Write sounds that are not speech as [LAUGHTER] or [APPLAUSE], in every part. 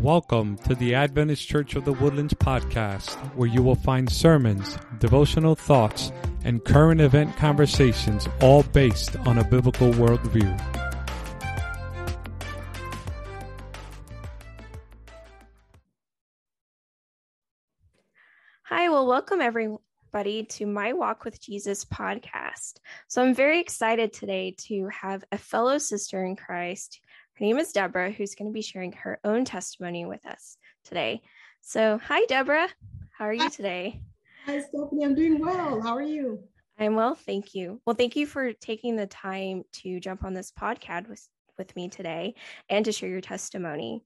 Welcome to the Adventist Church of the Woodlands podcast, where you will find sermons, devotional thoughts, and current event conversations, all based on a biblical worldview. Hi, well, welcome everybody to my Walk with Jesus podcast. So, I'm very excited today to have a fellow sister in Christ her name is Debra, who's going to be sharing her own testimony with us today. So, hi, Debra. How are you today? Hi, Stephanie. I'm doing well. How are you? I'm well, thank you. Well, thank you for taking the time to jump on this podcast with, with me today and to share your testimony.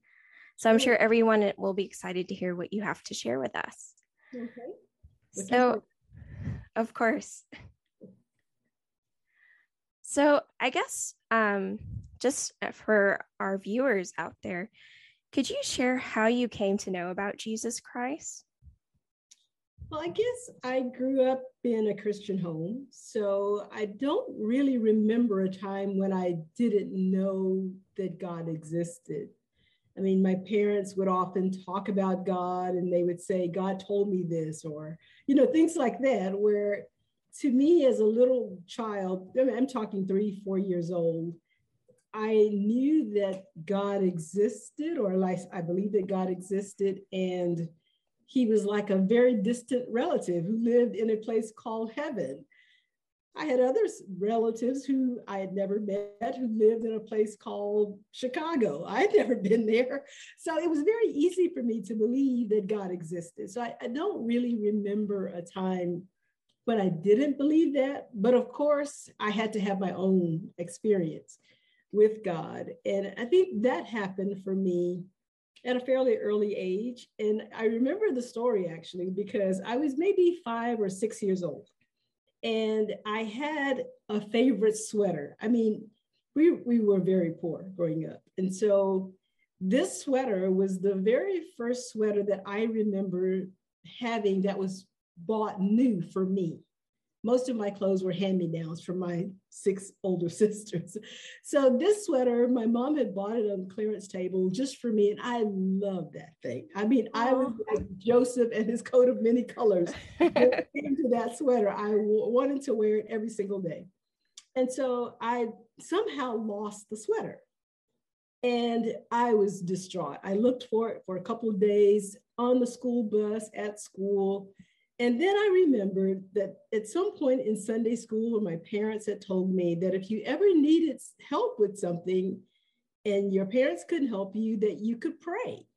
So, I'm sure everyone will be excited to hear what you have to share with us. Okay. So, of course. So, I guess um, just uh, for our viewers out there, could you share how you came to know about Jesus Christ? Well, I guess I grew up in a Christian home, so I don't really remember a time when I didn't know that God existed. I mean, my parents would often talk about God and they would say, God told me this, or, you know, things like that, where to me as a little child, I I'm talking three, four years old, I knew that God existed, or like I believe that God existed, and he was like a very distant relative who lived in a place called heaven. I had other relatives who I had never met who lived in a place called Chicago. I had [LAUGHS] never been there. So it was very easy for me to believe that God existed. So I, I don't really remember a time when I didn't believe that. But of course, I had to have my own experience with God. And I think that happened for me at a fairly early age. And I remember the story actually because I was maybe five or six years old. And I had a favorite sweater. I mean, we, we were very poor growing up. And so this sweater was the very first sweater that I remember having that was bought new for me most of my clothes were hand-me-downs from my six older [LAUGHS] sisters. So this sweater, my mom had bought it on the clearance table just for me, and I love that thing. I mean, I was like Joseph and his coat of many colors. into [LAUGHS] that sweater, I wanted to wear it every single day. And so I somehow lost the sweater. And I was distraught. I looked for it for a couple of days on the school bus at school and then I remembered that at some point in Sunday school, my parents had told me that if you ever needed help with something and your parents couldn't help you, that you could pray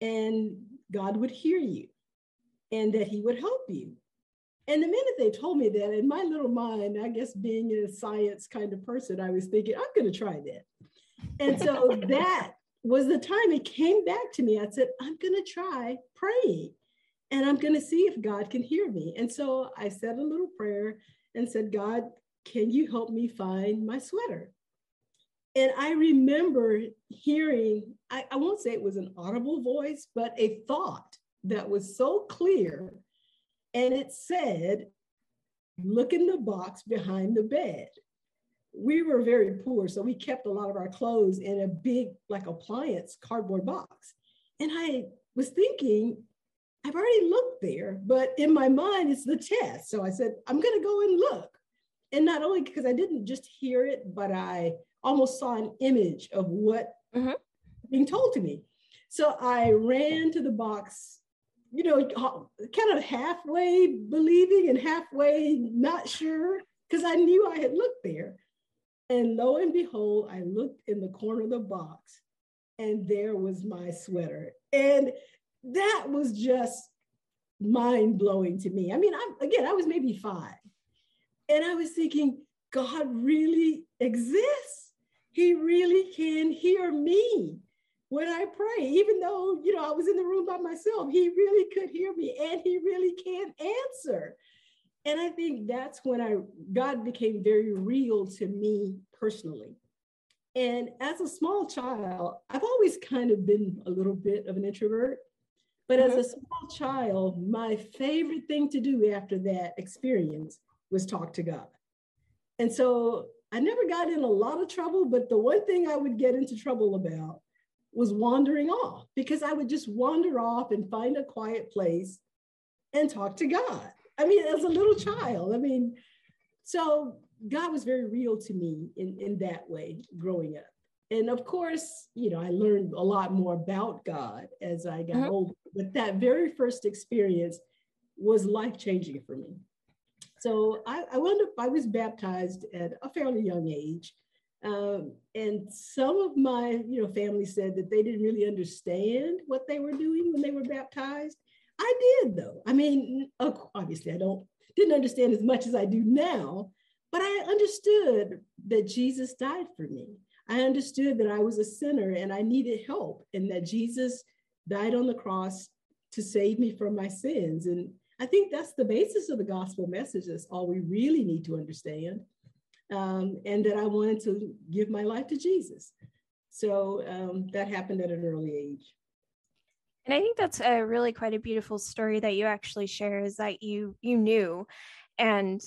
and God would hear you and that He would help you. And the minute they told me that, in my little mind, I guess being a science kind of person, I was thinking, I'm going to try that. And so [LAUGHS] that was the time it came back to me. I said, I'm going to try praying and I'm going to see if God can hear me. And so I said a little prayer and said, God, can you help me find my sweater? And I remember hearing, I, I won't say it was an audible voice, but a thought that was so clear. And it said, Look in the box behind the bed. We were very poor, so we kept a lot of our clothes in a big, like appliance cardboard box. And I was thinking, I've already looked there, but in my mind, it's the test. So I said, I'm going to go and look. And not only because I didn't just hear it, but I almost saw an image of what mm-hmm. being told to me. So I ran to the box, you know, kind of halfway believing and halfway not sure, because I knew I had looked there. And lo and behold, I looked in the corner of the box and there was my sweater. And that was just mind blowing to me. I mean, I'm again, I was maybe five, and I was thinking, God really exists. He really can hear me when I pray, even though you know I was in the room by myself. He really could hear me, and he really can answer. And I think that's when I God became very real to me personally. And as a small child, I've always kind of been a little bit of an introvert. But mm-hmm. as a small child, my favorite thing to do after that experience was talk to God. And so I never got in a lot of trouble, but the one thing I would get into trouble about was wandering off because I would just wander off and find a quiet place and talk to God. I mean, as a little child, I mean, so God was very real to me in, in that way growing up. And of course, you know, I learned a lot more about God as I got mm-hmm. older, but that very first experience was life changing for me. So I, I wound up, I was baptized at a fairly young age. Um, and some of my, you know, family said that they didn't really understand what they were doing when they were baptized. I did though. I mean, obviously I don't didn't understand as much as I do now, but I understood that Jesus died for me. I understood that I was a sinner and I needed help and that Jesus died on the cross to save me from my sins. And I think that's the basis of the gospel message. That's all we really need to understand. Um, and that I wanted to give my life to Jesus. So um, that happened at an early age. And I think that's a really quite a beautiful story that you actually share is that you you knew and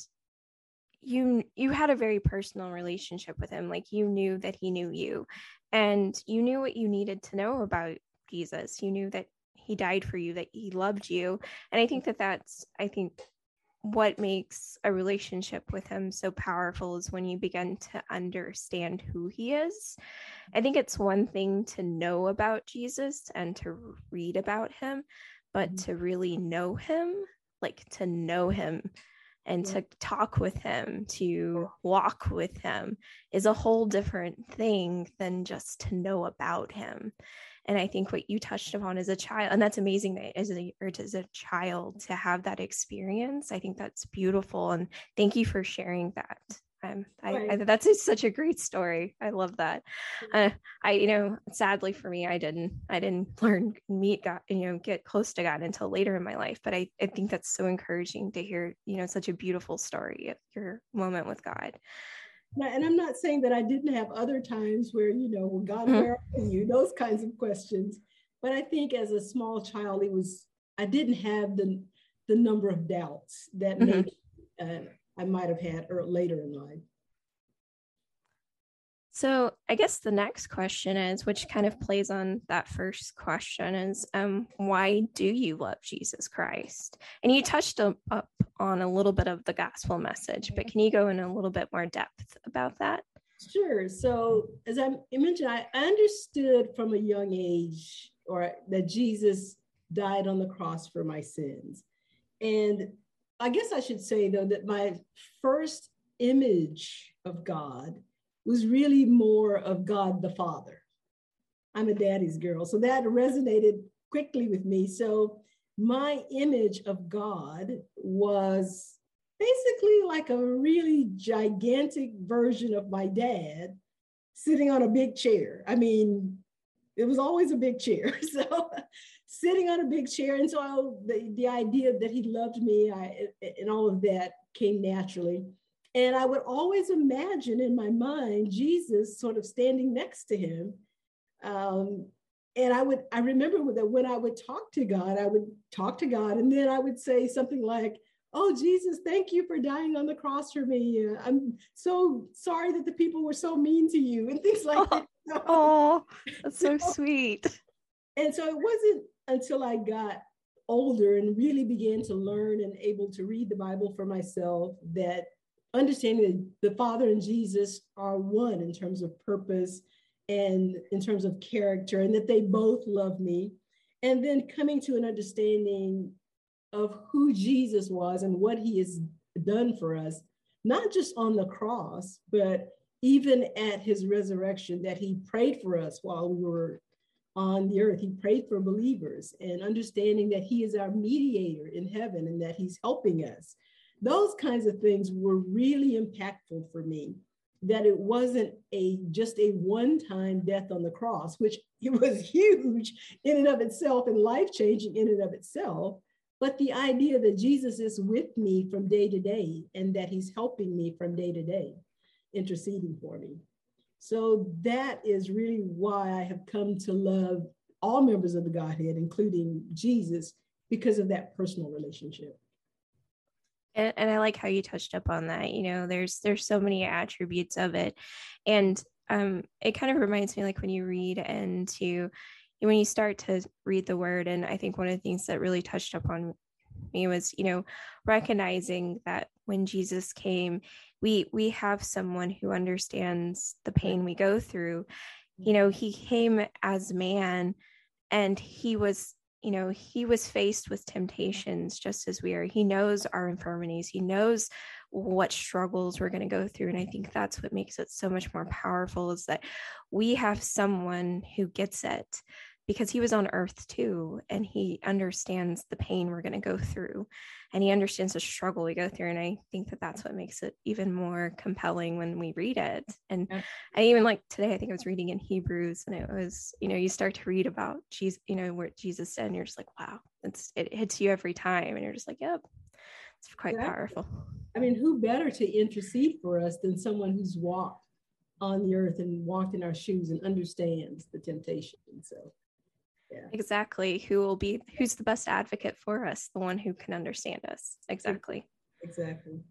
you you had a very personal relationship with him like you knew that he knew you and you knew what you needed to know about jesus you knew that he died for you that he loved you and i think that that's i think what makes a relationship with him so powerful is when you begin to understand who he is. I think it's one thing to know about Jesus and to read about him, but mm-hmm. to really know him, like to know him and to talk with him, to walk with him is a whole different thing than just to know about him. And I think what you touched upon as a child, and that's amazing that as a, or as a child to have that experience, I think that's beautiful. And thank you for sharing that. Um, I. I, that's such a great story. I love that. Uh, I, you know, sadly for me, I didn't, I didn't [LAUGHS] learn meet God, you know, get close to God until later in my life. But I, I think that's so encouraging to hear, you know, such a beautiful story of your moment with God. And I'm not saying that I didn't have other times where, you know, well, God, mm-hmm. where are you? Those kinds of questions. But I think as a small child, it was, I didn't have the, the number of doubts that mm-hmm. maybe uh, I might have had or later in life. So I guess the next question is, which kind of plays on that first question, is um, why do you love Jesus Christ? And you touched up on a little bit of the gospel message, but can you go in a little bit more depth about that? Sure. So as I mentioned, I understood from a young age, or that Jesus died on the cross for my sins, and I guess I should say though that my first image of God was really more of God the Father. I'm a daddy's girl, so that resonated quickly with me. So my image of God was basically like a really gigantic version of my dad sitting on a big chair. I mean, it was always a big chair. [LAUGHS] So sitting on a big chair. And so I, the, the idea that he loved me I, and all of that came naturally. And I would always imagine in my mind Jesus sort of standing next to him. Um, and I would, I remember that when I would talk to God, I would talk to God, and then I would say something like, Oh, Jesus, thank you for dying on the cross for me. Uh, I'm so sorry that the people were so mean to you, and things like oh, [LAUGHS] that. Oh, [LAUGHS] that's so, so sweet. And so it wasn't until I got older and really began to learn and able to read the Bible for myself that understanding that the Father and Jesus are one in terms of purpose and in terms of character, and that they both love me. And then coming to an understanding of who Jesus was and what he has done for us, not just on the cross, but even at his resurrection, that he prayed for us while we were on the earth. He prayed for believers and understanding that He is our mediator in heaven and that He's helping us. Those kinds of things were really impactful for me. That it wasn't a just a one-time death on the cross, which [LAUGHS] it was huge in and of itself and life-changing in and of itself, but the idea that Jesus is with me from day to day and that he's helping me from day to day, interceding for me. So that is really why I have come to love all members of the Godhead, including Jesus, because of that personal relationship. And, and I like how you touched up on that. You know, there's there's so many attributes of it, and um, it kind of reminds me like when you read and to when you start to read the word and i think one of the things that really touched upon me was you know recognizing that when jesus came we we have someone who understands the pain we go through. You know he came as man and he was you know he was faced with temptations just as we are. He knows our infirmities. He knows what struggles we're going to go through. And i think that's what makes it so much more powerful is that we have someone who gets it because he was on earth too and he understands the pain we're going to go through and he understands the struggle we go through and i think that that's what makes it even more compelling when we read it. And yeah. i even like today i think i was reading in hebrews and it was you know you start to read about jesus you know where jesus said and you're just like wow it's it hits you every time and you're just like yep it's quite powerful. I mean who better to intercede for us than someone who's walked on the earth and walked in our shoes and understands the temptation so yeah. exactly. Who will be who's the best advocate for us? The one who can understand us. Exactly. Exactly.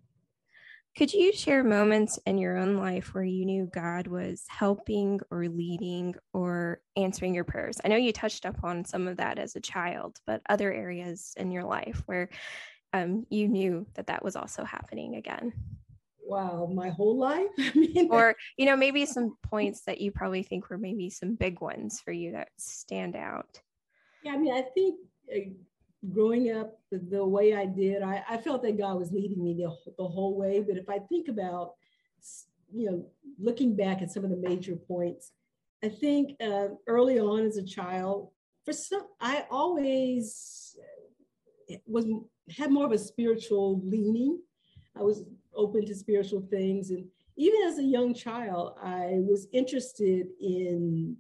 Could you share moments in your own life where you knew god was helping or leading or answering your prayers? I know you touched upon some of that as a child but other areas in your life where um, you knew that that was also happening again wow, my whole life. [LAUGHS] I mean, or [LAUGHS] you know, maybe some points that you probably think were maybe some big ones for you that stand out. Yeah, I mean, I think uh, growing up the, the, way I did, I, I, felt that God was leading me the, the whole way. But if I think about, you know, looking back at some of the major points, I think uh, early on as a child, for some, I always was had more of a spiritual leaning. I was open to spiritual things. And even as a young child, I was interested in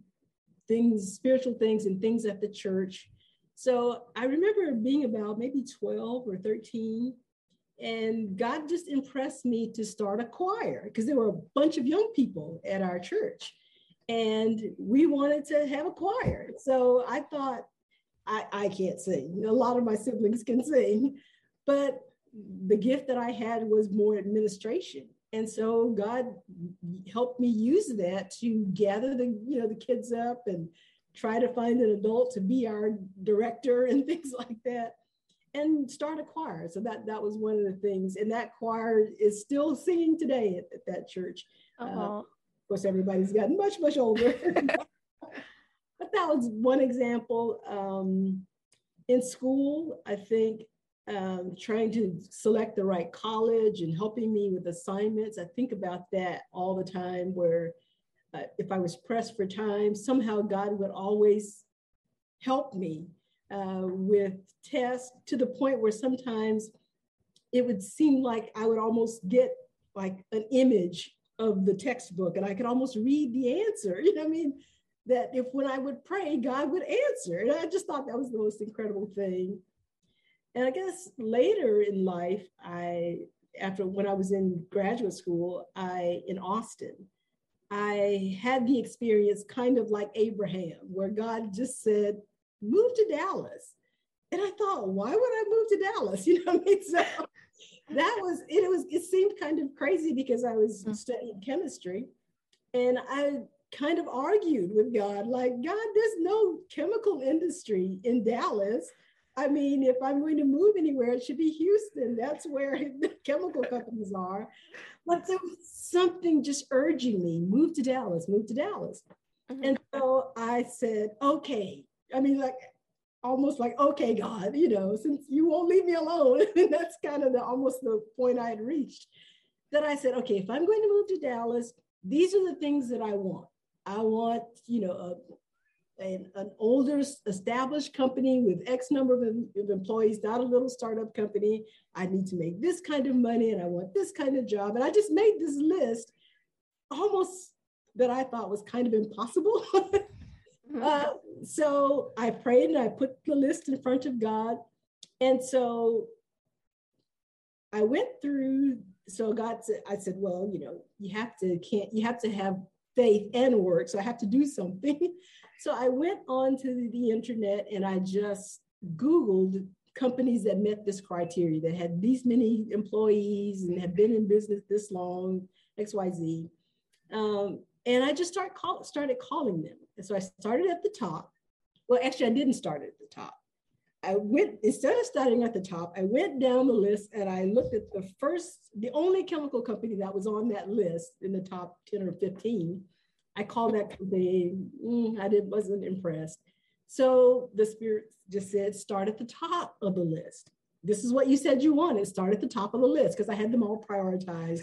things, spiritual things, and things at the church. So I remember being about maybe 12 or 13, and God just impressed me to start a choir because there were a bunch of young people at our church. And we wanted to have a choir. So I thought, I, I can't sing. A lot of my siblings can sing, but the gift that I had was more administration. And so God helped me use that to gather the, you know, the kids up and try to find an adult to be our director and [LAUGHS] things like that and start a choir. So that that was one of the things. And that choir is still singing today at, at that church. Uh, of course, everybody's gotten much, much older. [LAUGHS] but that was one example. Um, in school, I think um, trying to select the right college and helping me with assignments. I think about that all the time, where uh, if I was pressed for time, somehow God would always help me uh, with tests to the point where sometimes it would seem like I would almost get like an image of the textbook and I could almost read the answer. [LAUGHS] You know what I mean? That if when I would pray, God would answer. And I just thought that was the most incredible thing. And I guess later in life, I, after when I was in graduate school, I, in Austin, I had the experience kind of like Abraham, where God just said, move to Dallas. And I thought, why would I move to Dallas? [LAUGHS] You know what I mean? So that was it was it seemed kind of crazy because I was mm-hmm. studying chemistry and I kind of argued with God, like, God, there's no chemical industry in Dallas. I mean, if I'm going to move anywhere, it should be Houston. That's where [LAUGHS] the chemical companies are. But there was something just urging me move to Dallas, move to Dallas. Mm-hmm. And so I said, okay. I mean, like, almost like, okay, God, you know, since you won't leave me alone. [LAUGHS] and that's kind of the almost the point I had reached. That I said, okay, if I'm going to move to Dallas, these are the things that I want. I want, you know, a an, an older established company with X number of, of employees, not a little startup company. I need to make this kind of money and I want this kind of job. And I just made this list almost that I thought was kind of impossible. [LAUGHS] Mm-hmm. uh, so I prayed and I put the list in front of God. And so I went through, so God said, I said, well, you know, you have to can't you have to have faith and work. So I have to do something. [LAUGHS] So I went on to the internet and I just Googled companies that met this criteria that had these many employees and had been in business this long, XYZ. Um, And I just start call, started calling them. And so I started at the top. Well, actually, I didn't start at the top. I went, instead of starting at the top, I went down the list and I looked at the first, the only chemical company that was on that list in the top 10 or 15. I called that company, mm, I did, wasn't impressed. So the spirit just said, start at the top of the list. This is what you said you wanted, start at the top of the list because I had them all prioritized.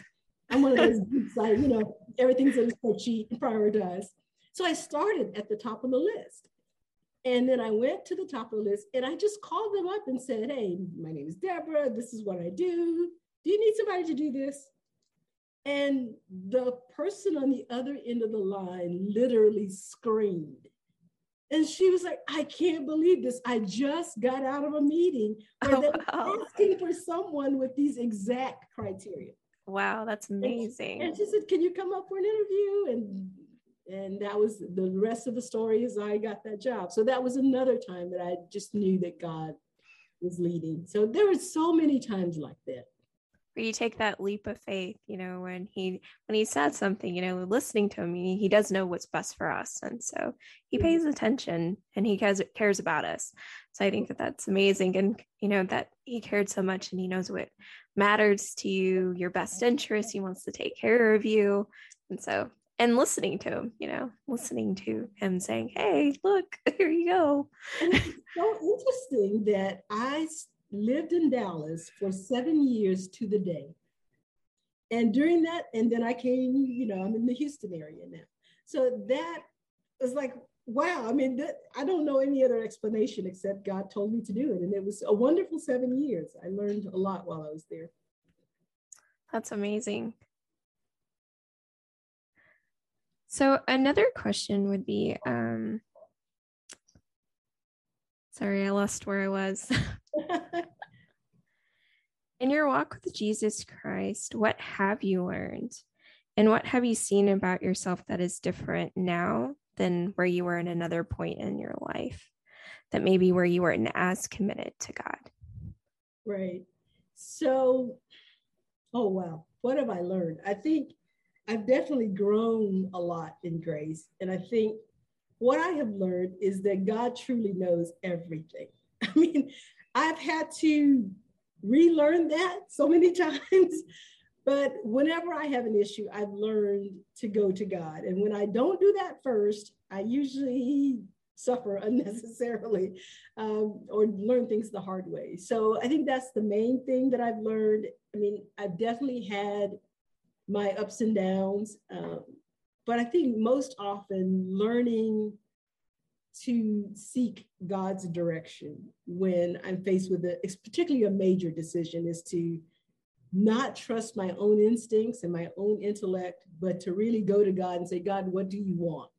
I'm one of those [LAUGHS] like, you know, everything's in a spreadsheet and prioritized. So I started at the top of the list. And then I went to the top of the list and I just called them up and said, Hey, my name is Debra. This is what I do. Do you need somebody to do this? And the person on the other end of the line literally screamed. And she was like, I can't believe this. I just got out of a meeting [LAUGHS] where oh, they were wow. asking for someone with these exact criteria. Wow, that's amazing. And, and she said, Can you come up for an interview? And and that was the rest of the story is I got that job. So that was another time that I just knew that God was leading. So there were so many times like that. Where you take that leap of faith, you know, when he when he said something, you know, listening to him, he, he does know what's best for us, and so he mm-hmm. pays attention and he cares cares about us. So I think that that's amazing, and you know that he cared so much, and he knows what matters to you, your best interest. He wants to take care of you, and so and listening to him, you know, listening to him saying, Hey, look, [LAUGHS] here you go. And it's so interesting that I lived in Dallas for seven years to the day. And during that, and then I came, you know, I'm in the Houston area now. So that was like, wow. I mean, that, I don't know any other explanation except God told me to do it. And it was a wonderful seven years. I learned a lot while I was there. That's amazing. So another question would be, um, sorry, I lost where I was. [LAUGHS] In your walk with Jesus Christ, what have you learned? And what have you seen about yourself that is different now than where you were in another point in your life? That maybe where you weren't as committed to God? Right. So, oh, wow. What have I learned? I think I've definitely grown a lot in grace. And I think what I have learned is that God truly knows everything. [LAUGHS] I mean, I've had to relearn that so many [LAUGHS] times. But whenever I have an issue, I've learned to go to God. And when I don't do that first, I usually suffer [LAUGHS] unnecessarily um, or learn things the hard way. So I think that's the main thing that I've learned. I mean, I've definitely had my ups and downs. Um, but I think most often learning to seek God's direction when I'm faced with a, particularly a major decision, is to not trust my own instincts and my own intellect, but to really go to God and say, God, what do you want?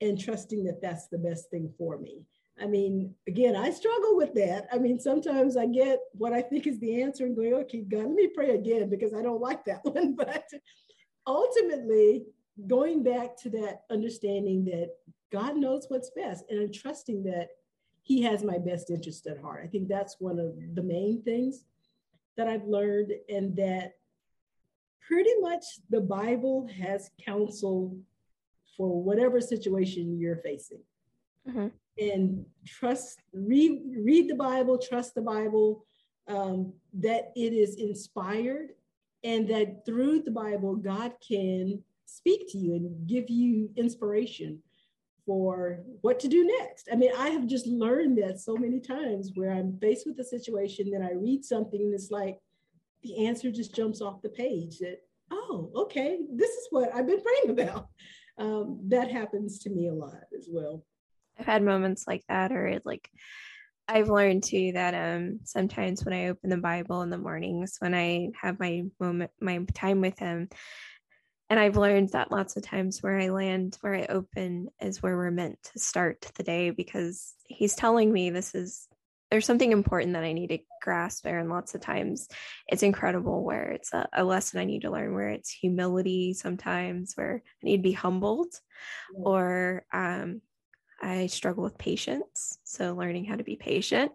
And trusting that that's the best thing for me. I mean, again, I struggle with that. I mean, sometimes I get what I think is the answer and go, okay, God, let me pray again because I don't like that [LAUGHS] one. But ultimately, going back to that understanding that God knows what's best and trusting that He has my best interest at heart. I think that's one of the main things that I've learned, and that pretty much the Bible has counsel for whatever situation you're facing. Mm-hmm and trust, read, read the Bible, trust the Bible, um, that it is inspired, and that through the Bible, God can speak to you and give you inspiration for what to do next. I mean, I have just learned that so many times where I'm faced with a situation, then I read something and it's like the answer just jumps off the page that, oh, okay, this is what I've been praying about. [LAUGHS] Um, that happens to me a lot as well. I've had moments like that, or like I've learned too that um sometimes when I open the Bible in the mornings, when I have my moment, my time with Him, and I've learned that lots of times where I land, where I open, is where we're meant to start the day because He's telling me this is there's something important that I need to grasp there. And lots of times it's incredible where it's a, a, lesson I need to learn, where it's humility sometimes, where I need to be humbled, or um, I struggle with patience, so learning how to be patient.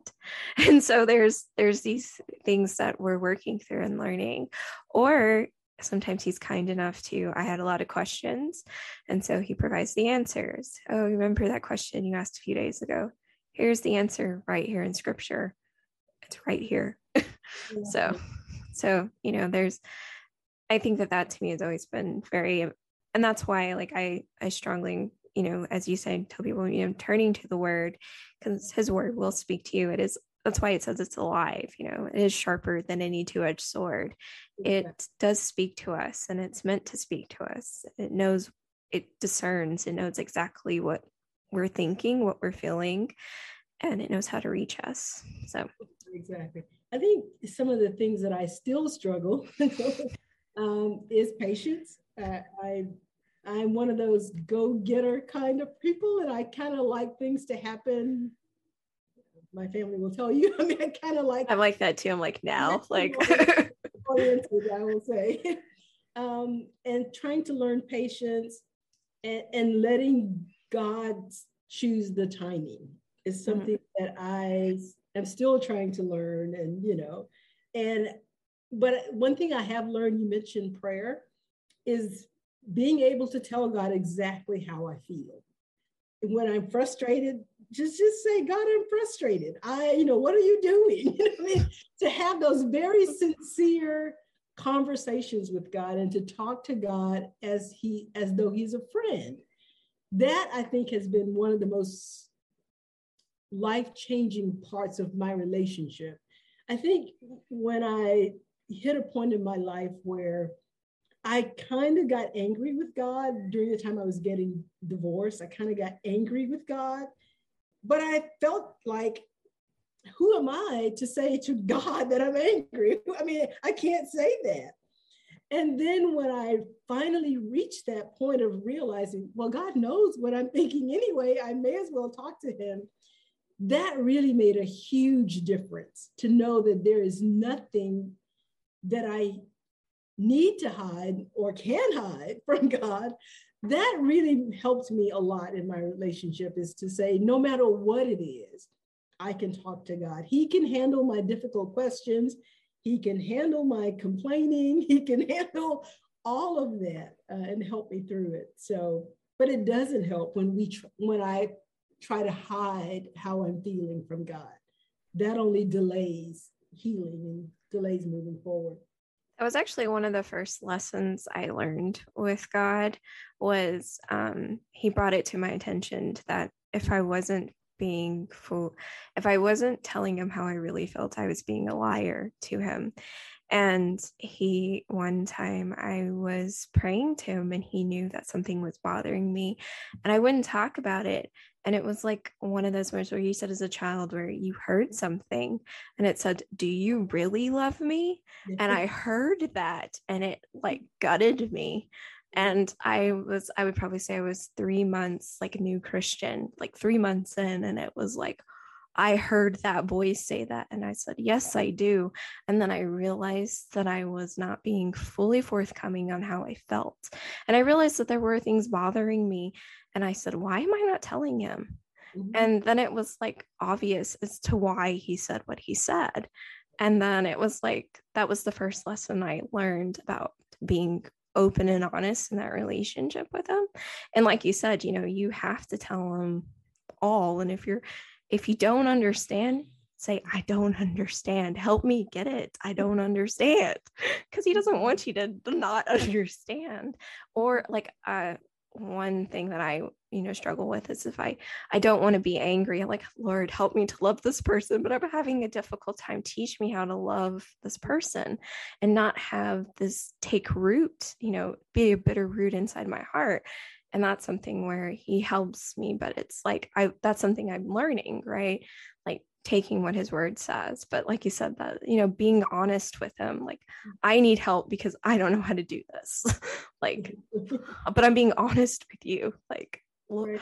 [LAUGHS] And so there's there's these things that we're working through and learning. Or sometimes he's kind enough to i had a lot of questions and so he provides the answers. Oh remember that question you asked a few days ago? Here's the answer right here in scripture. It's right here. [LAUGHS] Yeah. so so you know there's i think that that to me has always been very um, and that's why like i i strongly you know as you said tell people you know turning to the word because his word will speak to you. It is that's why it says it's alive you know it is sharper than any two-edged sword. It does speak to us and it's meant to speak to us. It knows it discerns it knows exactly what we're thinking what we're feeling and it knows how to reach us so. Exactly. I think some of the things that i still struggle [LAUGHS] um, is patience. Uh, i i'm one of those go-getter kind of people and i kind of like things to happen my family will tell you. [LAUGHS] I mean, I kind of like. I'm like that too. I'm like now, like. [LAUGHS] oriented, I will say, [LAUGHS] um, and trying to learn patience, and, and letting God choose the timing is mm-hmm. something mm-hmm. that I am still trying to learn, and you know, and but one thing I have learned, you mentioned prayer, is being able to tell God exactly how I feel. When I'm frustrated, just just say god i'm frustrated i you know what are you doing [LAUGHS] you know I mean? to have those very sincere conversations with god and to talk to god as he as though he's a friend that i think has been one of the most life-changing parts of my relationship i think when i hit a point in my life where I kind of got angry with God during the time I was getting divorced. I kind of got angry with God but I felt like, who am I to say to God that I'm angry? I mean, I can't say that. And then when I finally reached that point of realizing, well, God knows what I'm thinking anyway, I may as well talk to Him. That really made a huge difference to know that there is nothing that I need to hide or can hide [LAUGHS] from God that really helped me a lot in my relationship is to say, no matter what it is, I can talk to God. He can handle my difficult questions. He can handle my complaining. He can [LAUGHS] handle all of that uh, and help me through it. So, but it doesn't help when we tr- when I try to hide how I'm feeling from God. That only delays healing and delays moving forward. That was actually one of the first lessons I learned with God was um, he brought it to my attention that if I wasn't being full, if I wasn't telling him how I really felt, I was being a liar to him. And he, one time, I was praying to him and he knew that something was bothering me and I wouldn't talk about it. And it was like one of those words where you said as a child, where you heard something and it said, Do you really love me? And I [LAUGHS] heard that and it like gutted me. And I was, I would probably say I was three months like a new Christian, like three months in. And it was like, I heard that voice say that. And I said, Yes, I do. And then I realized that I was not being fully forthcoming on how I felt. And I realized that there were things bothering me. And I said, Why am I not telling him? Mm-hmm. And then it was like obvious as to why he said what he said. And then it was like, that was the first lesson I learned about being open and honest in that relationship with him. And like you said, you know, you have to tell him all. And if you're, if you don't understand, say, I don't [LAUGHS] understand. Help me get it. I don't understand. Because he doesn't want you to not [LAUGHS] understand. Or like uh one thing that I, you know, struggle with is if I I don't want to be angry. I'm like, Lord, help me to love this person, but I'm having a difficult time. Teach me how to love this person and not have this take root, you know, be a bitter root inside my heart and that's something where he helps me but it's like i that's something i'm learning right like taking what his word says but like you said that you know being honest with him like i need help because i don't know how to do this. [LAUGHS] Like [LAUGHS] but i'm being honest with you like well,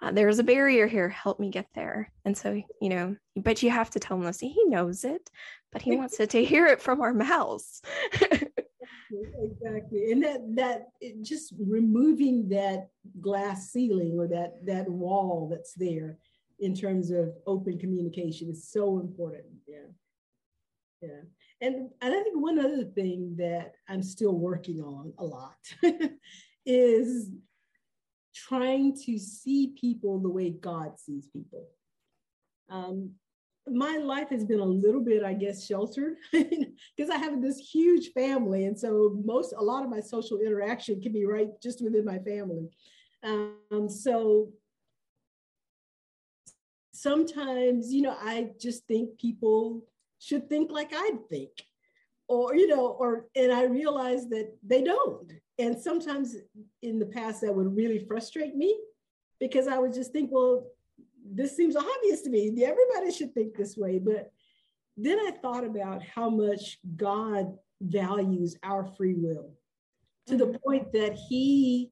uh, there's a barrier here. Help me get there. And so you know but you have to tell him this he knows it but he wants to, to hear it from our mouths. [LAUGHS] Exactly and that that just removing that glass ceiling or that that wall that's there in terms of open communication is so important yeah yeah And, and I think one other thing that I'm still working on a lot [LAUGHS] is trying to see people the way God sees people. Um, my life has been a little bit, I guess, sheltered [LAUGHS] because I have this huge family. And so most, a lot of my social interaction can be right just within my family. Um, so sometimes, you know, I just think people should think like I think, or, you know, or, and I realize that they don't. And sometimes in the past, that would really frustrate me because I would just think, well, this seems obvious to me. Everybody should think this way. But then I thought about how much God values our free will to the mm-hmm. point that he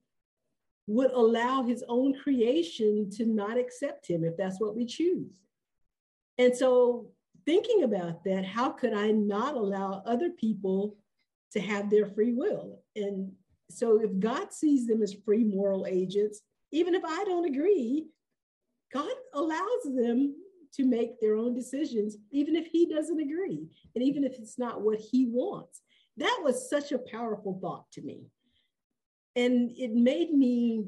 would allow his own creation to not accept him if that's what we choose. And so, thinking about that, how could I not allow other people to have their free will? And so, if God sees them as free moral agents, even if I don't agree, God allows them to make their own decisions, even if He doesn't agree, and even if it's not what He wants. That was such a powerful thought to me. And it made me,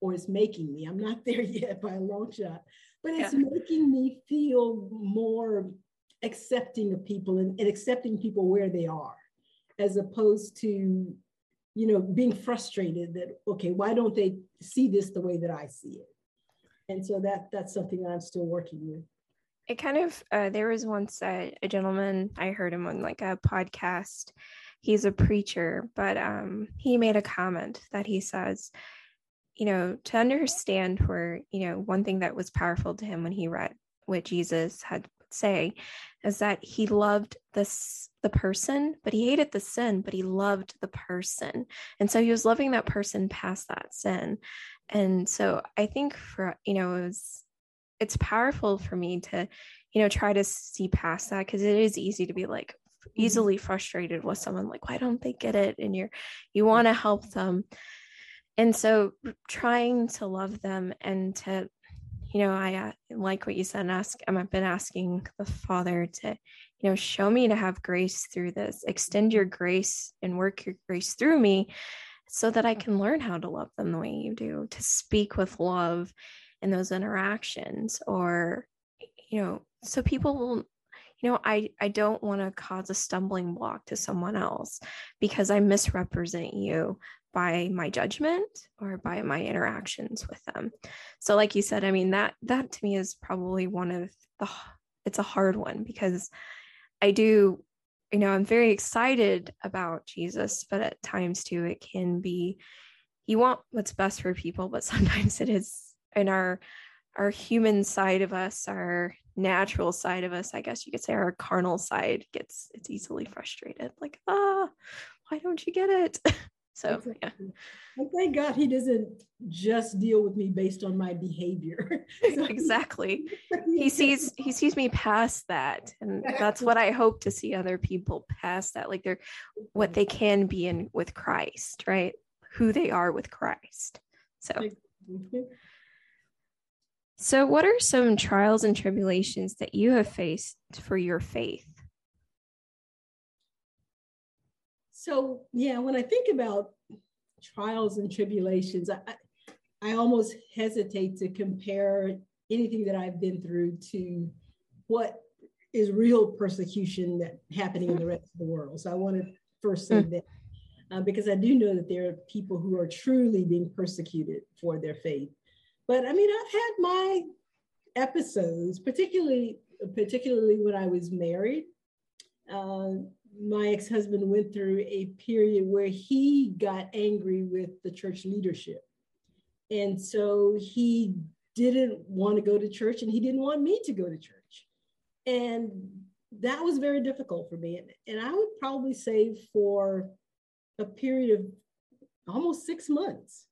or it's making me, I'm not [LAUGHS] there yet by a long shot, but it's yeah. making me feel more accepting of people and, and accepting people where they are, as opposed to you know being frustrated that okay why don't they see this the way that i see it and so that that's something that i'm still working with it kind of uh, there was once a, a, gentleman i heard him on like a podcast he's a preacher but um, he made a comment that he says you know to understand where you know one thing that was powerful to him when he read what jesus had say is that he loved this the person but he hated the sin but he loved the person and so he was loving that person past that sin and so i think for you know it was it's powerful for me to you know try to see past that because it is easy to be like. Mm-hmm. easily frustrated with someone like why don't they get it? And you're you mm-hmm. want to help them. And so trying to love them and to you know i uh, like what you said and ask um, i've been asking the father to you know show me to have grace through this extend your grace and work your grace through me so that I mm. can learn how to love them the way you do, to speak with love in those interactions, or, you know, so people will, you know, I, I don't want to cause a stumbling block to someone else because I misrepresent you by my judgment or by my interactions with them. So like you said, I mean that that to me is probably one of the it's a hard one because I do you know, I'm very excited about Jesus, but at times too, it can be you want what's best for people, but [LAUGHS] sometimes it is in our our human side of us, our natural side of us, I guess you could say our carnal side gets it's easily frustrated. Like, ah, why don't you get it? [LAUGHS] So exactly. yeah. thank God he doesn't just deal with me based on my behavior. [LAUGHS] so exactly. [LAUGHS] He sees he sees me past that. And that's what I hope to see other people past that. Like they're what they can be in with Christ, right? Who they are with Christ. So so what are some trials and tribulations that you have faced for your faith? So yeah, when I think about trials and tribulations, I, I almost hesitate to compare anything that I've been through to what is real persecution that happening in the rest of the world. So I want to first say mm. that uh, because I do know that there are people who are truly being persecuted for their faith. But I mean, I've had my episodes, particularly particularly when I was married. Uh, my ex-husband went through a period where he got angry with the church leadership. And so he didn't want to go to church and he didn't want me to go to church. And that was very difficult for me. And, and I would probably say for a period of almost six months,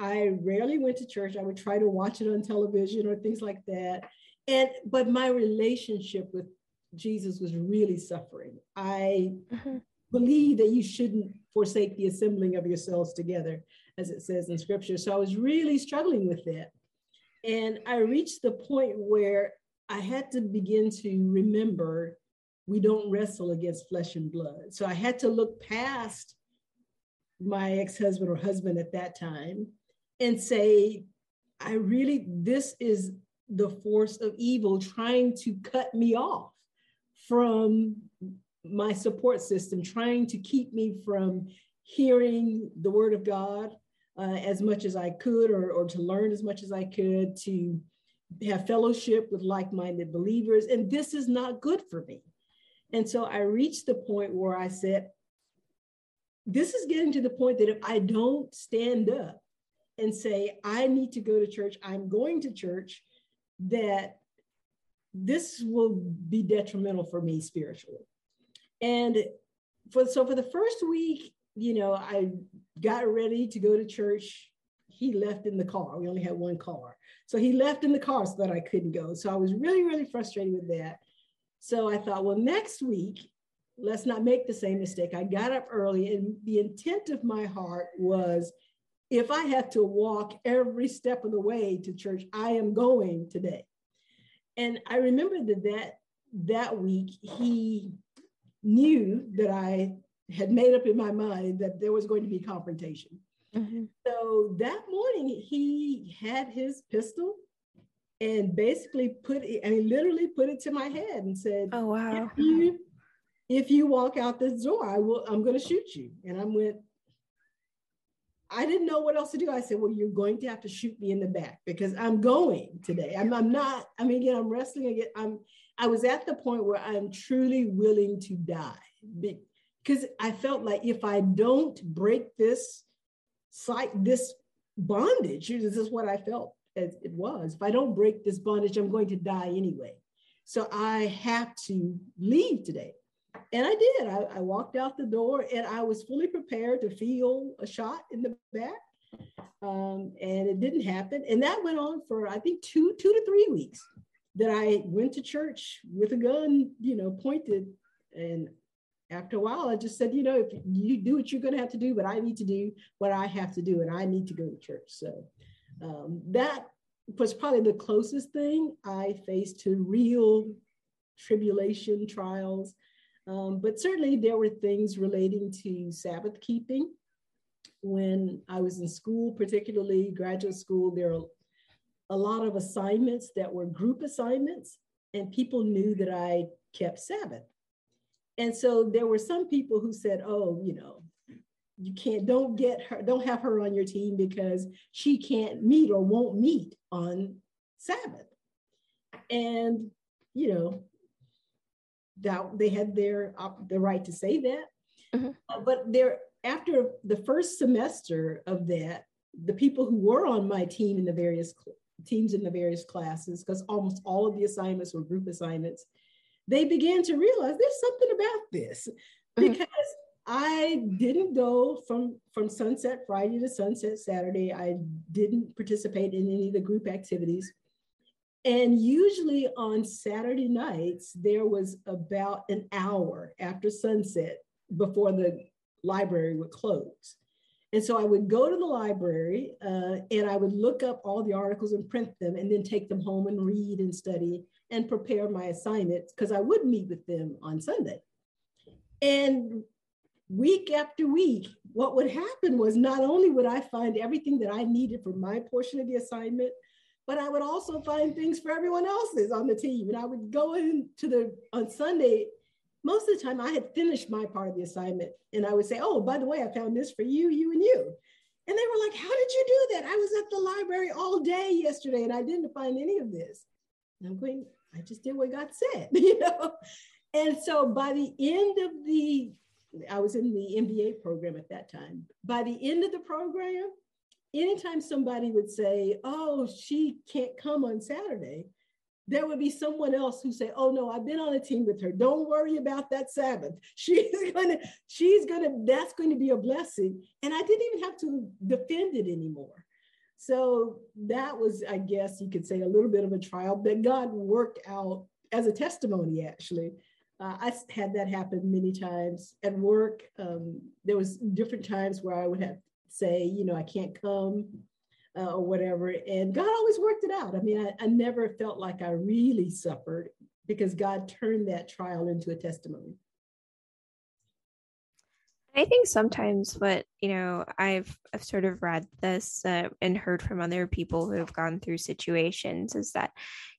I rarely went to church. I would try to watch it on television or things like that. And but my relationship with Jesus was really suffering. I mm-hmm. believe that you shouldn't forsake the assembling of yourselves together, as it says in scripture. So I was really struggling with that. And I reached the point where I had to begin to remember we don't wrestle against flesh and blood. So I had to look past my ex husband or husband at that time and say, I really, this is the force of evil trying to cut me off from my support system, trying to keep me from hearing the word of God uh, as much as I could, or, or to learn as much as I could, to have fellowship with like minded believers. And this is not good for me. And so I reached the point where I said, this is getting to the point that if I don't stand up and say, I need to go to church, I'm going to church, that this will be detrimental for me spiritually. And for so for the first week, you know, I got ready to go to church. He left in the car. We only had one car. So he left in the car so that I couldn't go. So I was really, really frustrated with that. So I thought, well, next week, let's not make the same mistake. I got up early, and the intent of my heart was if I have to walk every step of the way to church, I am going today. And I remember that that, that week, he knew that I had made up in my mind that there was going to be confrontation. Mm-hmm. So that morning, he had his pistol and basically put it, I mean, literally put it to my head and said, Oh, wow. If you, if you walk out this door, I will, I'm going to shoot you. And I went, I didn't know what else to do. I said, Well, you're going to have to shoot me in the back because I'm going today. I'm, I'm not, I mean, again, I'm wrestling again. I'm, I was at the point where I'm truly willing to die because I felt like if I don't break this this bondage, this is what I felt as it was. If I don't break this bondage, I'm going to die anyway. So I have to leave today. And I did. I, I, walked out the door and I was fully prepared to feel a shot in the back. Um, and it didn't happen. And that went on for, I think, two, two to three weeks that I went to church with a gun, you know, pointed. And after a while, I just said, you know, if you do what you're going to have to do, but I need to do what I have to do, and I need to go to church. So um, that was probably the closest thing I faced to real tribulation trials um, but certainly there were things relating to Sabbath keeping. When I was in school, particularly graduate school, there were a lot of assignments that were group assignments, and people knew that I kept Sabbath. And so there were some people who said, oh, you know, you can't, don't get her, don't have her on your team because she can't meet or won't meet on Sabbath. And, you know, that they had their uh, the right to say that. Mm-hmm. Uh, but there, after the first semester of that, the people who were on my team in the various cl- teams in the various classes, because almost all of the assignments were group assignments, they began to realize there's something about this mm-hmm. because I didn't go from from sunset Friday to sunset Saturday. I didn't participate in any of the group activities. And usually on Saturday nights, there was about an hour after sunset before the library would close. And so I would go to the library uh, and I would look up all the articles and print them and then take them home and read and study and prepare my assignments because I would meet with them on Sunday. And week after week, what would happen was not only would I find everything that I needed for my portion of the assignment, but I would also find things for everyone else's on the team. And I would go into the on Sunday. Most of the time, I had finished my part of the assignment, and I would say, "Oh, by the way, I found this for you, you, and you." And they were like, "How did you do that? I was at the library all day yesterday, and I didn't find any of this." And I'm going, "I just did what God said," [LAUGHS] you know. And so by the end of the, I was in the MBA program at that time. By the end of the program, anytime somebody would say, oh, she can't come on Saturday, there would be someone else who say, "Oh no, I've been on a team with her. Don't worry about that Sabbath. [LAUGHS] She's gonna, she's gonna, that's going to be a blessing." And I didn't even have to defend it anymore. So that was, I guess, you could say, a little bit of a trial that God worked out as a testimony. Actually, uh, I had that happen many times at work. Um, there was different times where I would have say, you know, I can't come uh, or whatever. And God always worked it out. I mean, I, I never felt like I really suffered because God turned that trial into a testimony. I think sometimes what, you know, I've, I've sort of read this uh, and heard from other people who have gone through situations is that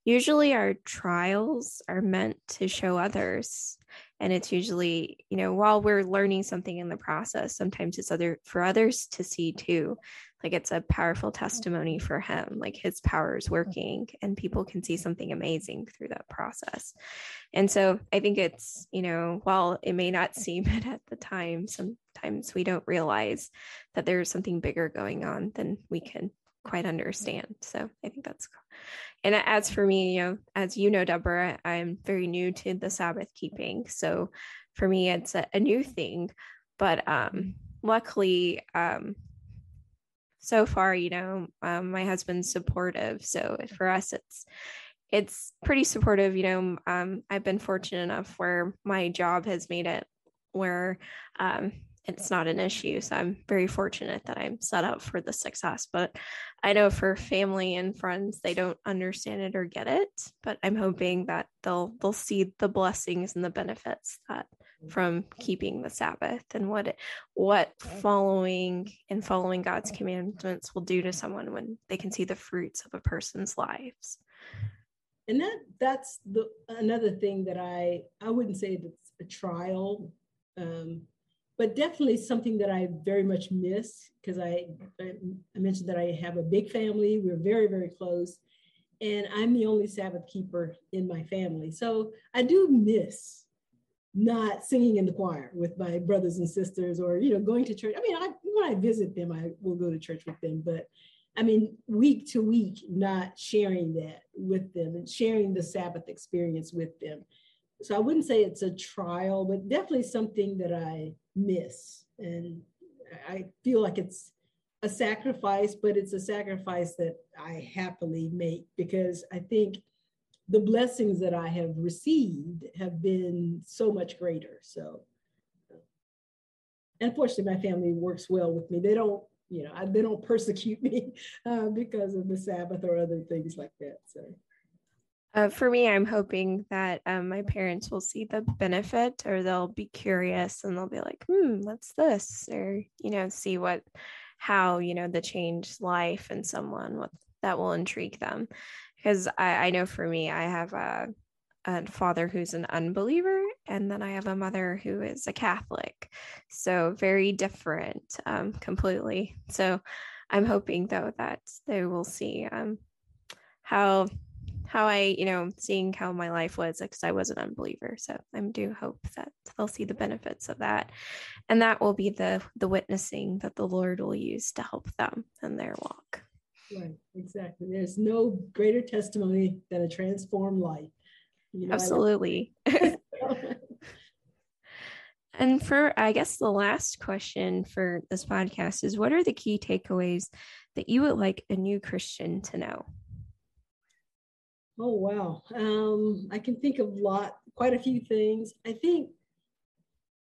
usually our trials are meant to show others. And it's usually, you know, while we're learning something in the process, sometimes it's other for others to see too. Like it's a powerful mm. testimony for him like his power is mm. working and people can see something amazing through that process. And so i think it's you know while it may not seem [LAUGHS] it at the time sometimes we don't realize that there's something bigger going on than we can quite understand. So i think that's cool and as for me you know as you know Debra i'm very new to the sabbath keeping so for me it's a, a new thing but um luckily um so far, you know, um, my husband's supportive. So for us, it's it's pretty supportive. You know, um, I've been fortunate enough where my job has made it where um, it's not an issue. So I'm very fortunate that I'm set up for the success. But I know for family and friends, they don't understand it or get it. But I'm hoping that they'll they'll see the blessings and the benefits that from keeping the Sabbath and what it, what following and following God's commandments will do to someone when they can see the fruits of a person's lives. And that that's the another thing that I I wouldn't say it's a trial, um, but definitely something that I very much miss because I I mentioned that I have a big family. We're very very close, and I'm the only Sabbath keeper in my family. So I do miss not singing in the choir with my brothers and sisters or you know going to church i mean I, when i visit them i will go to church with them but i mean week to week not sharing that with them and sharing the sabbath experience with them so i wouldn't say it's a trial but definitely something that i miss and i feel like it's a sacrifice but it's a sacrifice that i happily make because i think the blessings that I have received have been so much greater. So, unfortunately, my family works well with me. They don't, you know, they don't persecute [LAUGHS] me uh, because of the Sabbath or other things like that. So. Uh, for me, I'm hoping that um, my parents will see the benefit or they'll be curious and they'll be like, hmm, what's this? Or, you know, see what, how, you know, the changed life in someone, what that will intrigue them because I, I know for me, I have a, a father who's an unbeliever, and then I have a mother who is a Catholic. So very different, um, completely. So I'm hoping though that they will see um, how how I, you know, seeing how my life was because I was an unbeliever. So I do hope that they'll see the benefits of that. And that will be the the witnessing that the Lord will use to help them in their walk. Right, exactly. There's no greater testimony than a transformed life. You know, Absolutely. [LAUGHS] and for, I guess, the last question for this podcast is what are the key takeaways that you would like a new Christian to know? Oh, wow. Um, I can think of a lot, quite a few things. I think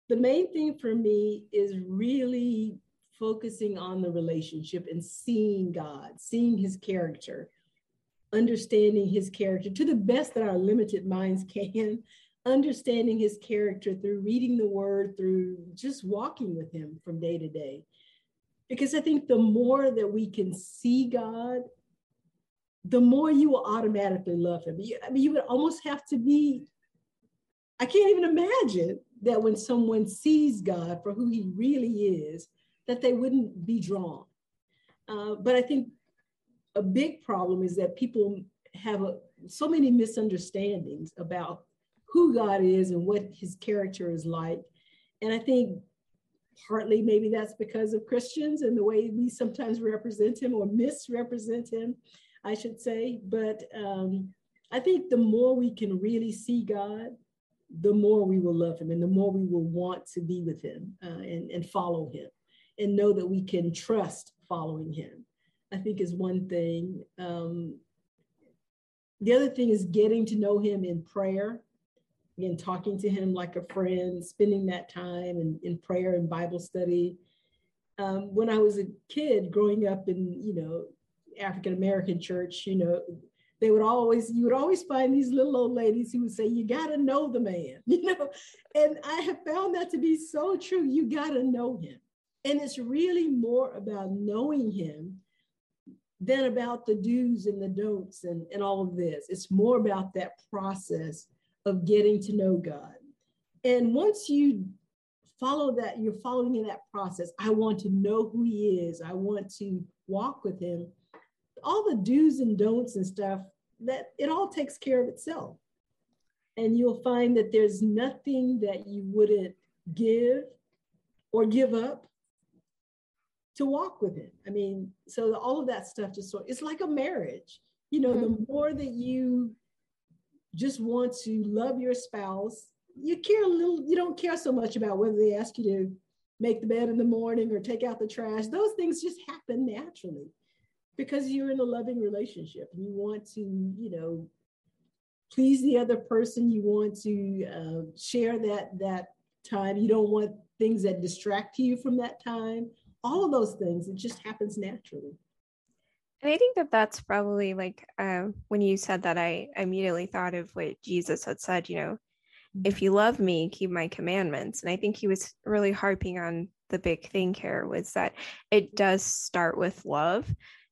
the main thing for me is really focusing on the relationship and seeing God, seeing his character, understanding his character to the best that our limited minds [LAUGHS] can, understanding his character through reading the word, through just walking with him from day to day. Because I think the more that we can see God, the more you will automatically love him. I mean, you would almost have to be, I can't even imagine that when someone sees God for who he really is, that they wouldn't be drawn. Uh, but I think a big problem is that people have a, so many misunderstandings about who God is and what his character is like. And I think partly maybe that's because of Christians and the way we sometimes represent him or misrepresent him, I should say. But um, I think the more we can really see God, the more we will love him and the more we will want to be with him uh, and, and follow him and know that we can trust following him, I think is one thing. Um, the other thing is getting to know him in prayer. Again, talking to him like a friend, spending that time in, in prayer and Bible study. Um, when I was a kid growing up in, you know, African American church, you know, they would always, you would always find these little old ladies who would say, you got to know the man, [LAUGHS] you know? And I have found that to be so true. You got to know him. And it's really more about knowing him than about the do's and the don'ts and, and all of this. It's more about that process of getting to know God. And once you follow that, you're following in that process. I want to know who he is. I want to walk with him. All the do's and don'ts and stuff, that it all takes care of itself. And you'll find that there's nothing that you wouldn't give or give up to walk with it I mean, so all of that stuff just sort it's like a marriage. You know, mm-hmm. the more that you just want to love your spouse, you care a little, you don't care so much about whether they ask you to make the bed in the morning or take out the trash. Those things just happen naturally because you're in a loving relationship and you want to, you know, please the other person. You want to uh, share that that time. You don't want things that distract you from that time. All of those things, it just happens naturally. And I think that that's probably like uh, when you said that, I immediately thought of what Jesus had said, you know, if mm-hmm. you love me, keep my commandments. And I think he was really harping on the big thing here was that it does start with love.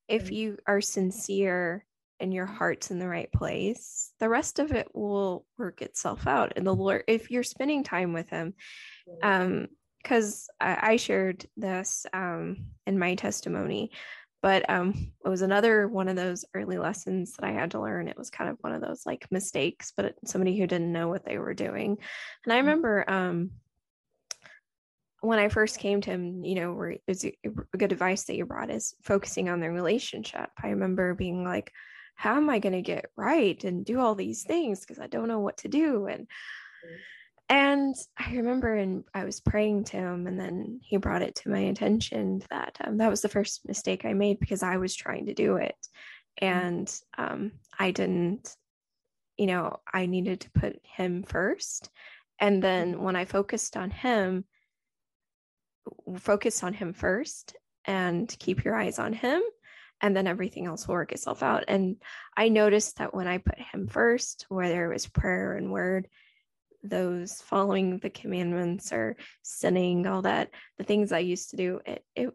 If you are sincere and your heart's in the right place, the rest of it will work itself out. And the Lord, if you're spending time with him, um, because I, I shared this um in my testimony but um, it was another one of those early lessons that I had to learn. It was kind of one of those like mistakes, but somebody who didn't know what they were doing. And I mm-hmm. remember um, when I first came to him, you know, where it was a good advice that you brought is focusing on the relationship. I remember being like, how am I going to get right and do all these things because I don't know what to do and. Mm-hmm and I remember, and I was praying to him, and then he brought it to my attention that um, that was the first mistake I made because I was trying to do it, mm. and um, I didn't. You know, I needed to put him first, and then mm. when I focused on him, focus on him first, and keep your eyes on him, and then everything else will work itself out. And I noticed that when I put him first, whether it was prayer and word those following the commandments or sinning, all that, the things I used to do, it, it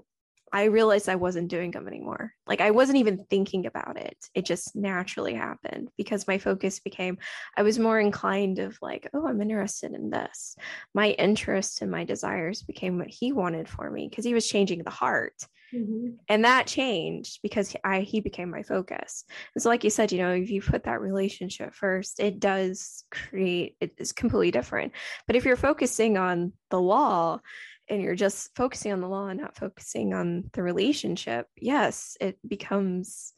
I realized I wasn't doing them anymore. Like I wasn't even thinking about it. It just naturally happened because my focus became I was more inclined of like, oh, I'm interested in this. My interest and my desires became what he wanted for me because he was changing the heart. Mm-hmm. And that changed because I he became my focus. And so, like you said, you know, if you put that relationship first, it does create it is completely different. But if you're focusing on the law and you're just focusing on the law and not focusing on the relationship, yes, it becomes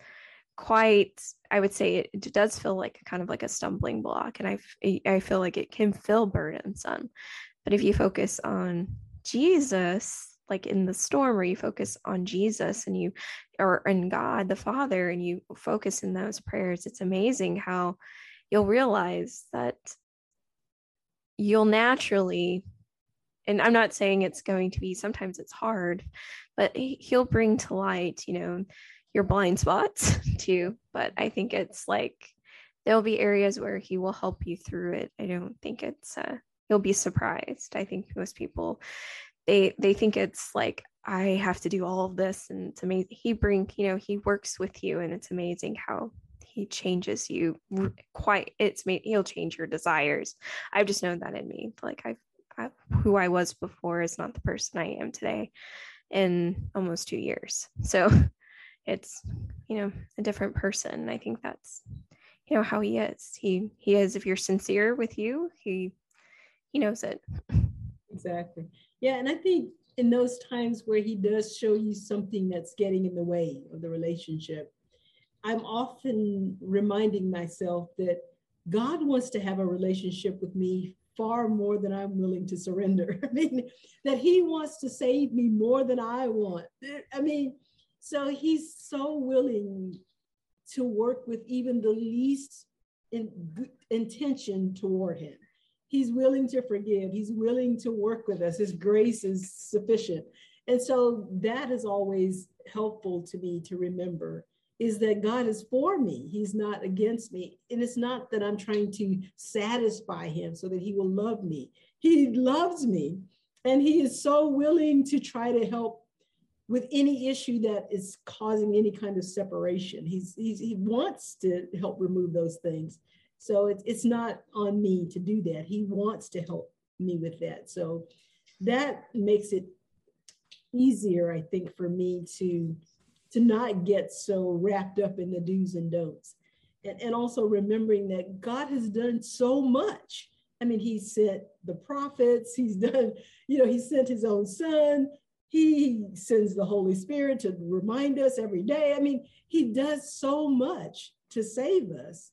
quite i would say it, does feel like kind of like a stumbling block and i i feel like it can feel burdensome. But if you focus on jesus like in the storm where you focus on Jesus and you or in God the Father and you focus in those prayers, it's amazing how you'll realize that you'll naturally and I'm not saying it's going to be sometimes it's hard, but he'll bring to light, you know, your blind spots [LAUGHS] too. But I think it's like there'll be areas where he will help you through it. I don't think it's uh you'll be surprised. I think most people they they think it's like I have to do all of this and it's amazing. He bring, you know, he works with you and it's amazing how he changes you quite it's made he'll change your desires. I've just known that in me. Like I've, who I was before is not the person I am today in almost 2 years. So [LAUGHS] it's you know a different person. I think that's you know how he is. He he is if you're sincere with you, he he knows it. Exactly. Yeah, and I think in those times where he does show you something that's getting in the way of the relationship, I'm often reminding myself that God wants to have a relationship with me far more than I'm willing to surrender. [LAUGHS] I mean, that He wants to save me more than I want. I mean, so He's so willing to work with even the least in, intention toward Him he's willing to forgive he's willing to work with us his grace is sufficient and so that is always helpful to me to remember is that God is for me. He's not against me. And it's not that I'm trying to satisfy him so that he will love me. He loves me. And he is so willing to try to help with any issue that is causing any kind of separation. He's, he's he wants to help remove those things. So it's it's not on me to do that. He wants to help me with that. So that makes it easier, I think, for me to to not get so wrapped up in the do's and don'ts. And, and also remembering that God has done so much. I mean, he sent the prophets, he's done, you know, he sent his own son, he sends the Holy Spirit to remind us every day. I mean, he does so much to save us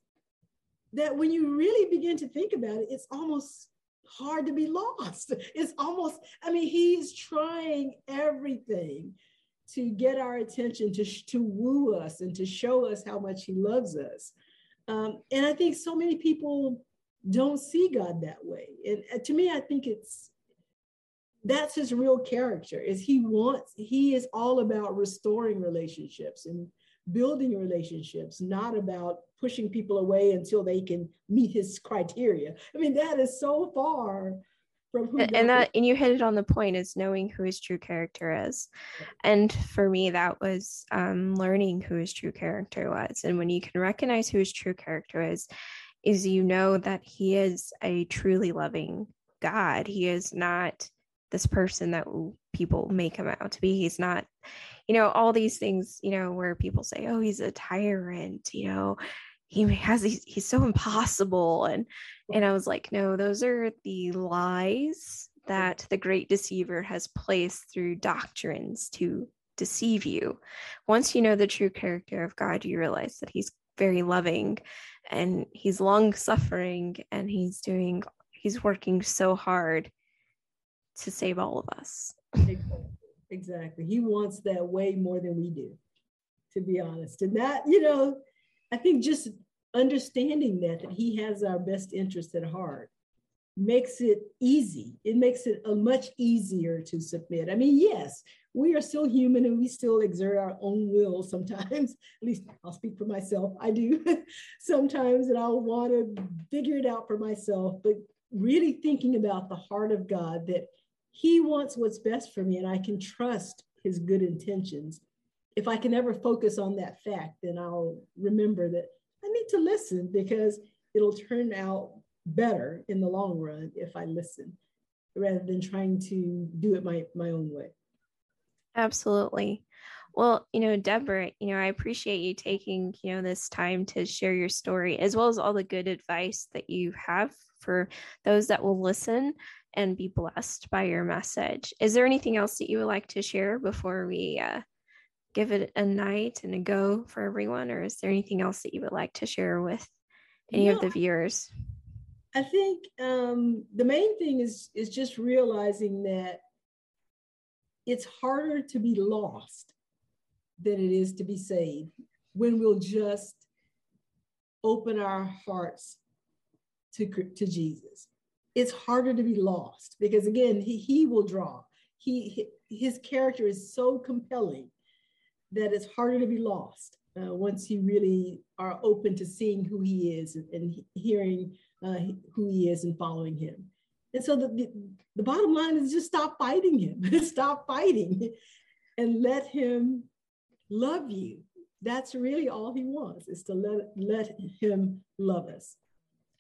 that when you really begin to think about it, it's almost hard to be lost. [LAUGHS] It's almost, I mean, he's trying everything to get our attention, to, to woo us and to show us how much he loves us. Um, and I think so many people don't see God that way. And uh, to me, I think it's that's his real character is he wants he is all about restoring relationships and building relationships not about pushing people away until they can meet his criteria i mean that is so far who and that and you hit it on the point is knowing who his true character is. And for me that was um, learning who his true character was. And when you can recognize who his true character is is you know that he is a truly loving god. He is not this person that people make him out to be. He's not you know all these things you know where people say oh he's a tyrant you know? He has these, he's so impossible and and i was like no those are the lies that the great deceiver has placed through doctrines to deceive you. Once you know the true character of god you realize that he's very loving and he's long suffering and he's doing he's working so hard to save all of us. Exactly. He wants that way more than we do to be honest. And that you know I think just understanding that, that he has our best interest at heart makes it easy. It makes it a much easier to submit. I mean, yes, we are still human and we still exert our own will sometimes. [LAUGHS] At least I'll speak for myself. I do [LAUGHS] sometimes, and I'll want to figure it out for myself. But really thinking about the heart of God that He wants what's best for me, and I can trust His good intentions if I can ever focus on that fact, then I'll remember that I need to listen because it'll turn out better in the long run if I listen rather than trying to do it my, my own way. Absolutely. Well, you know, Debra, you know, I appreciate you taking, you know, this time to share your story as well as all the good advice that you have for those that will listen and be blessed by your message. Is there anything else that you would like to share before we uh, give it a night and a go for everyone, or is there anything else that you would like to share with any of the viewers? I think um, the main thing is is just realizing that it's harder to be lost than it is to be saved when we'll just open our hearts to, to Jesus. It's harder to be lost because again, he, he will draw. He his character is so compelling that it's harder to be lost uh, once you really are open to seeing who he is and, and hearing uh, who he is and following him. And so the, the, the bottom line is just stop fighting him, [LAUGHS] stop fighting and let him love you. That's really all he wants is to let, let him love us.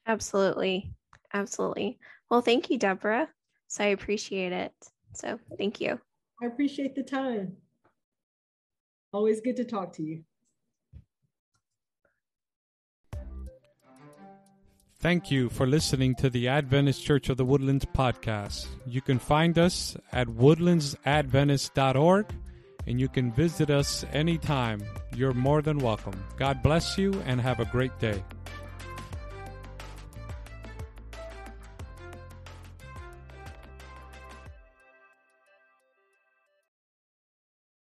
Absolutely. Absolutely. Well, thank you, Debra. So I appreciate it. So thank you. I appreciate the time. Always good to talk to you. Thank you for listening to the Adventist Church of the Woodlands podcast. You can find us at woodlandsadventist.org and you can visit us anytime. You're more than welcome. God bless you and have a great day.